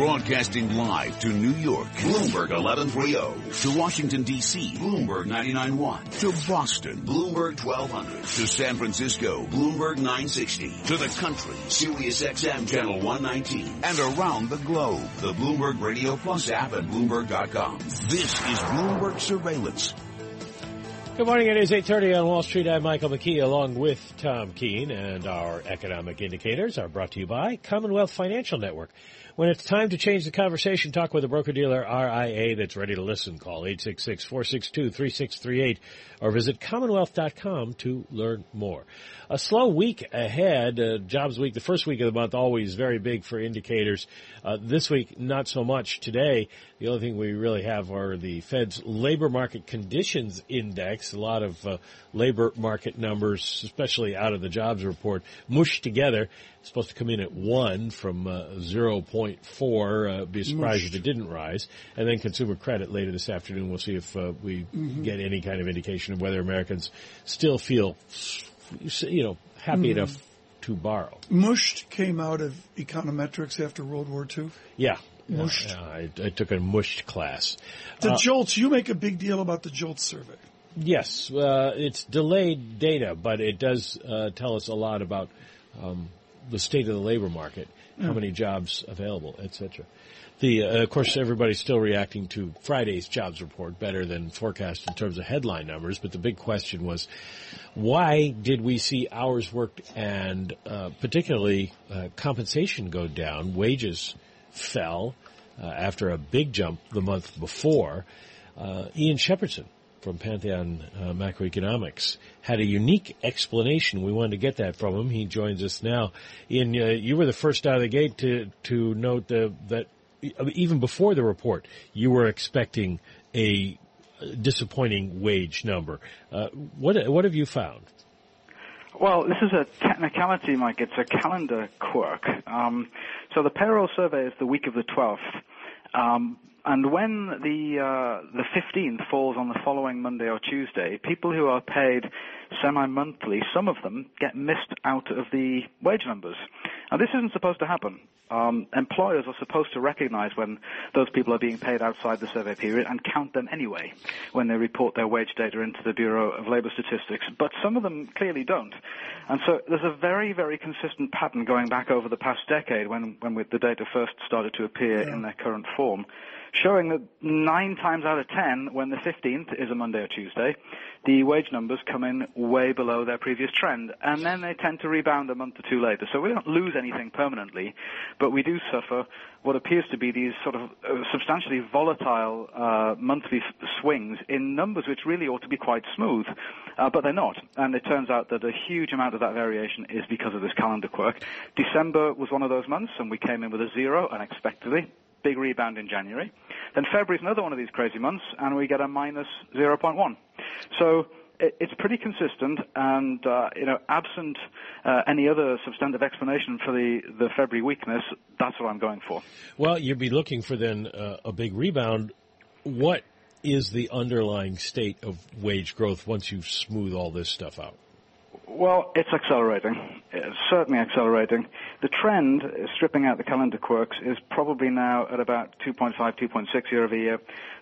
Broadcasting live to New York, Bloomberg 1130. To Washington, D.C., Bloomberg 99.1. To Boston, Bloomberg 1200. To San Francisco, Bloomberg 960. To the country, Sirius XM Channel 119. And around the globe, the Bloomberg Radio Plus app at Bloomberg.com. This is Bloomberg Surveillance. Good morning. It is 8.30 on Wall Street. I'm Michael McKee along with Tom Keene and our economic indicators are brought to you by Commonwealth Financial Network. When it's time to change the conversation, talk with a broker dealer RIA that's ready to listen. Call 866 462 3638 or visit Commonwealth.com to learn more. A slow week ahead, uh, Jobs Week, the first week of the month, always very big for indicators. Uh, this week, not so much. Today, the only thing we really have are the Fed's Labor Market Conditions Index, a lot of uh, labor market numbers, especially out of the jobs report, mushed together. It's supposed to come in at 1 from uh, 0. Uh, be surprised if it didn't rise. And then consumer credit later this afternoon. We'll see if uh, we mm-hmm. get any kind of indication of whether Americans still feel, you know, happy mm-hmm. enough to borrow. Mushed came out of econometrics after World War II. Yeah. Mushed. Yeah, I, I, took a mushed class. The uh, jolts, you make a big deal about the jolts survey. Yes, uh, it's delayed data, but it does uh, tell us a lot about um, the state of the labor market, mm. how many jobs available, etc. The uh, of course everybody's still reacting to Friday's jobs report better than forecast in terms of headline numbers, but the big question was why did we see hours worked and uh, particularly uh, compensation go down? Wages fell uh, after a big jump the month before. Uh, Ian Shepherdson from Pantheon uh, Macroeconomics had a unique explanation. We wanted to get that from him. He joins us now. Ian, uh, you were the first out of the gate to to note the, that even before the report, you were expecting a disappointing wage number. Uh, what what have you found? Well, this is a technicality, Mike. It's a calendar quirk. Um, so the payroll survey is the week of the 12th. Um, and when the uh, the 15th falls on the following Monday or Tuesday, people who are paid semi-monthly, some of them get missed out of the wage numbers. Now, this isn't supposed to happen. Um, employers are supposed to recognize when those people are being paid outside the survey period and count them anyway when they report their wage data into the Bureau of Labor Statistics. But some of them clearly don't. And so there's a very, very consistent pattern going back over the past decade when, when the data first started to appear yeah. in their current form showing that nine times out of ten, when the 15th is a Monday or Tuesday, the wage numbers come in way below their previous trend, and then they tend to rebound a month or two later. So we don't lose anything permanently, but we do suffer what appears to be these sort of uh, substantially volatile uh, monthly swings in numbers which really ought to be quite smooth, uh, but they're not. And it turns out that a huge amount of that variation is because of this calendar quirk. December was one of those months, and we came in with a zero unexpectedly big rebound in January. Then February is another one of these crazy months, and we get a minus 0.1. So it's pretty consistent, and uh, you know, absent uh, any other substantive explanation for the, the February weakness, that's what I'm going for. Well, you'd be looking for then uh, a big rebound. What is the underlying state of wage growth once you smooth all this stuff out? Well, it's accelerating. It's certainly accelerating. The trend, stripping out the calendar quirks, is probably now at about 2.5, 2.6 year over year.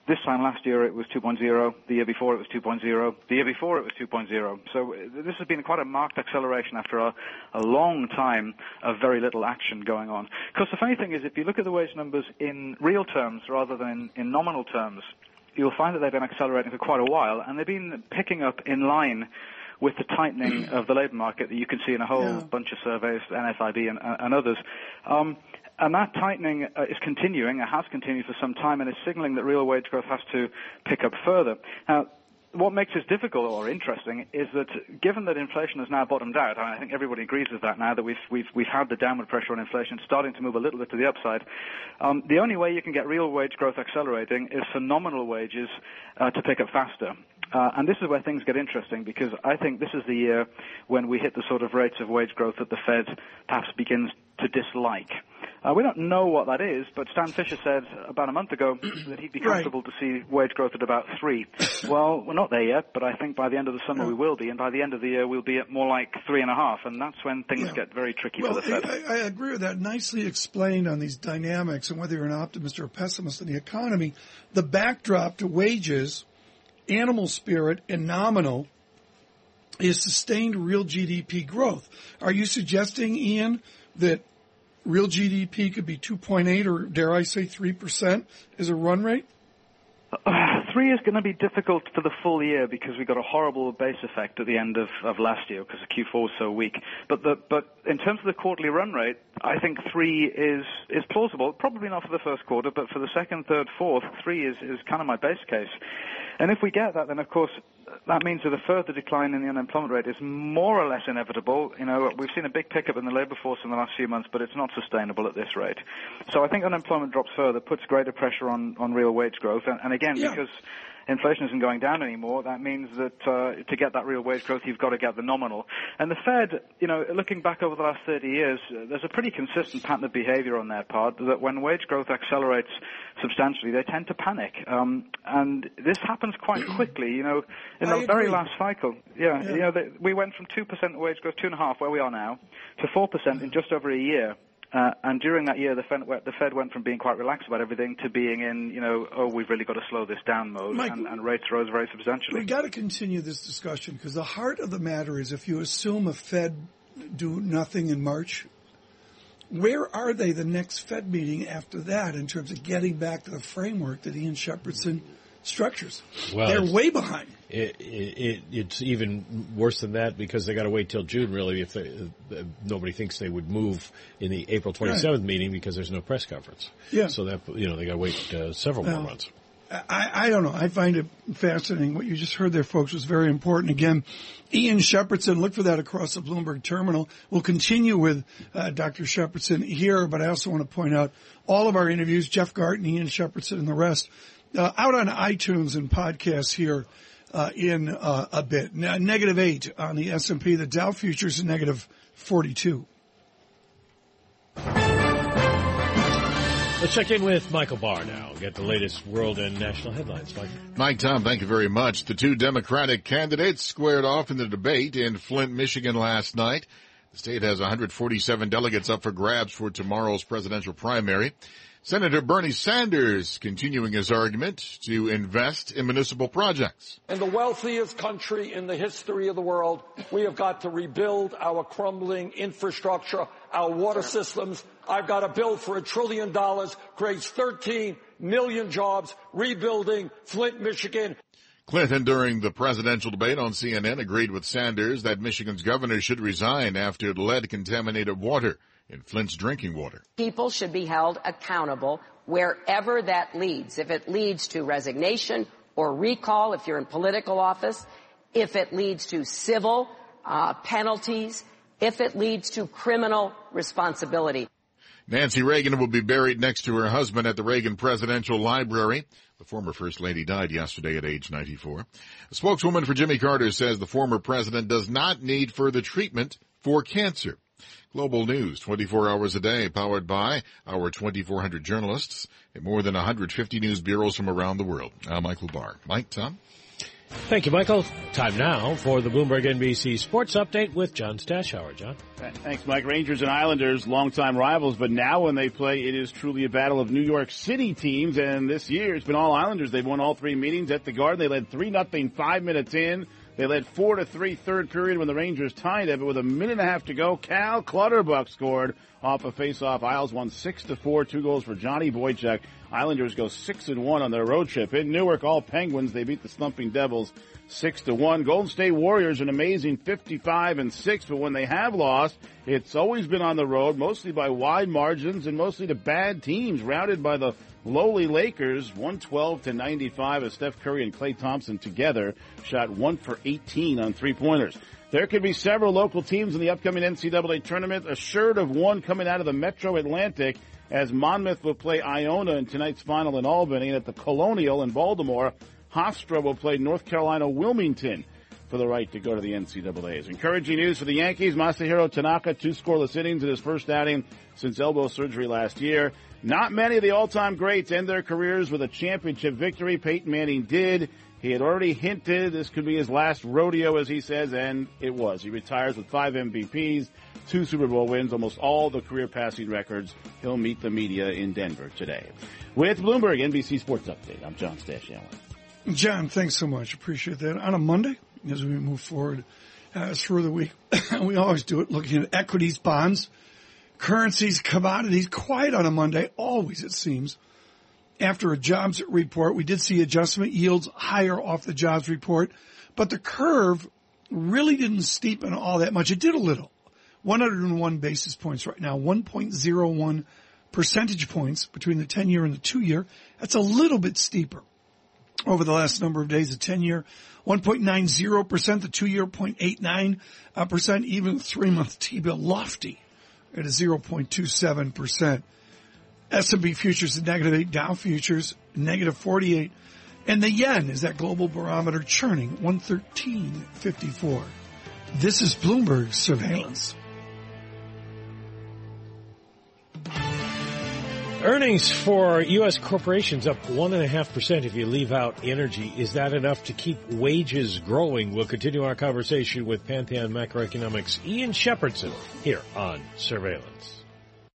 This time last year it was 2.0. The year before it was 2.0. The year before it was 2.0. So uh, this has been quite a marked acceleration after a, a long time of very little action going on. Because the funny thing is, if you look at the wage numbers in real terms rather than in nominal terms, you'll find that they've been accelerating for quite a while, and they've been picking up in line with the tightening of the labour market that you can see in a whole yeah. bunch of surveys, NFIB and, and others. Um, and that tightening uh, is continuing, it has continued for some time, and is signaling that real wage growth has to pick up further. Now, what makes this difficult or interesting is that given that inflation has now bottomed out, and I think everybody agrees with that now that we've we've we've had the downward pressure on inflation starting to move a little bit to the upside. Um, the only way you can get real wage growth accelerating is for nominal wages uh, to pick up faster. Uh, and this is where things get interesting because I think this is the year when we hit the sort of rates of wage growth that the Fed perhaps begins to dislike. Uh, we don't know what that is, but Stan Fischer said about a month ago that he'd be comfortable right. to see wage growth at about three. well, we're not there yet, but I think by the end of the summer we will be, and by the end of the year we'll be at more like three and a half, and that's when things yeah. get very tricky well, for the Fed. I, I agree with that. Nicely explained on these dynamics and whether you're an optimist or a pessimist in the economy. The backdrop to wages, animal spirit, and nominal is sustained real GDP growth. Are you suggesting, Ian, that real GDP could be 2.8 or dare I say 3% as a run rate? Uh, three is going to be difficult for the full year because we got a horrible base effect at the end of, of last year because the Q4 was so weak. But the, but in terms of the quarterly run rate, I think three is is plausible. Probably not for the first quarter, but for the second, third, fourth, three is is kind of my base case. And if we get that, then of course that means that a further decline in the unemployment rate is more or less inevitable. You know, we've seen a big pickup in the labour force in the last few months, but it's not sustainable at this rate. So I think unemployment drops further, puts greater pressure on, on real wage growth, and, and again, yeah. because inflation isn't going down anymore, that means that uh, to get that real wage growth, you've got to get the nominal. And the Fed, you know, looking back over the last 30 years, uh, there's a pretty consistent pattern of behavior on their part that when wage growth accelerates substantially, they tend to panic. Um, and this happens quite quickly, you know, in I the agree. very last cycle. Yeah, yeah. you know, they, we went from 2% wage growth, 2.5, where we are now, to 4% in just over a year. Uh, and during that year, the Fed, the Fed, went from being quite relaxed about everything to being in, you know, oh, we've really got to slow this down mode, Mike, and, and, rates rose very substantially. We've got to continue this discussion because the heart of the matter is if you assume a Fed do nothing in March, where are they the next Fed meeting after that in terms of getting back to the framework that Ian Shepherdson structures? Well, They're way behind. It, it, it's even worse than that because they got to wait till June really if they, uh, nobody thinks they would move in the April 27th right. meeting because there's no press conference. Yeah. So that you know they got to wait uh, several well, more months. I, I don't know. I find it fascinating. What you just heard there, folks, was very important. Again, Ian Shepherdson, look for that across the Bloomberg terminal. We'll continue with uh, Dr. Shepherdson here, but I also want to point out all of our interviews, Jeff Garten, Ian Shepherdson, and the rest, uh, out on iTunes and podcasts here uh, in uh, a bit. negative eight on the S&P. The Dow futures is negative 42. Let's check in with Michael Barr now. Get the latest world and national headlines. Mike. Mike Tom, thank you very much. The two Democratic candidates squared off in the debate in Flint, Michigan last night. The state has 147 delegates up for grabs for tomorrow's presidential primary. Senator Bernie Sanders continuing his argument to invest in municipal projects. In the wealthiest country in the history of the world, we have got to rebuild our crumbling infrastructure, our water systems. I've got a bill for a trillion dollars, creates 13 million jobs, rebuilding Flint, Michigan. Clinton, during the presidential debate on CNN, agreed with Sanders that Michigan's governor should resign after lead contaminated water in Flint's drinking water. People should be held accountable wherever that leads. If it leads to resignation or recall, if you're in political office, if it leads to civil uh, penalties, if it leads to criminal responsibility. Nancy Reagan will be buried next to her husband at the Reagan Presidential Library. The former First Lady died yesterday at age 94. A spokeswoman for Jimmy Carter says the former president does not need further treatment for cancer. Global News, 24 hours a day, powered by our 2,400 journalists in more than 150 news bureaus from around the world. I'm Michael Barr. Mike, Tom? Thank you, Michael. Time now for the Bloomberg NBC Sports Update with John Stashower. John? Thanks, Mike. Rangers and Islanders, longtime rivals, but now when they play, it is truly a battle of New York City teams, and this year it's been all Islanders. They've won all three meetings at the Garden. They led 3 nothing five minutes in. They led four to three third period when the Rangers tied it, but with a minute and a half to go, Cal Clutterbuck scored off a face-off. Isles won six to four, two goals for Johnny Boychuk. Islanders go six and one on their road trip in Newark. All Penguins. They beat the slumping Devils six to one. Golden State Warriors an amazing 55 and six, but when they have lost, it's always been on the road, mostly by wide margins and mostly to bad teams, routed by the lowly Lakers 112 to 95 as Steph Curry and Klay Thompson together shot one for 18 on three pointers. There could be several local teams in the upcoming NCAA tournament, assured of one coming out of the Metro Atlantic as Monmouth will play Iona in tonight's final in Albany and at the Colonial in Baltimore, Hofstra will play North Carolina Wilmington. for the right to go to the NCAAs. Encouraging news for the Yankees. Masahiro Tanaka, two scoreless innings in his first outing since elbow surgery last year. Not many of the all-time greats end their careers with a championship victory. Peyton Manning did. He had already hinted this could be his last rodeo, as he says, and it was. He retires with five MVPs, two Super Bowl wins, almost all the career passing records. He'll meet the media in Denver today. With Bloomberg NBC Sports Update, I'm John Stashower. John, thanks so much. Appreciate that. On a Monday, as we move forward uh, through the week, we always do it looking at equities, bonds, currencies, commodities. Quiet on a Monday, always it seems after a jobs report. We did see adjustment yields higher off the jobs report, but the curve really didn't steepen all that much. It did a little. 101 basis points right now, 1.01 percentage points between the 10 year and the 2 year. That's a little bit steeper over the last number of days. The 10 year 1.90%, the 2 year 0.89%, even the 3 month T-bill lofty at a 0.27%. S&P futures at negative 8, Dow futures negative 48, and the yen is that global barometer churning 113.54. This is Bloomberg surveillance. Earnings for U.S. corporations up 1.5% if you leave out energy. Is that enough to keep wages growing? We'll continue our conversation with Pantheon Macroeconomics Ian Shepherdson here on Surveillance.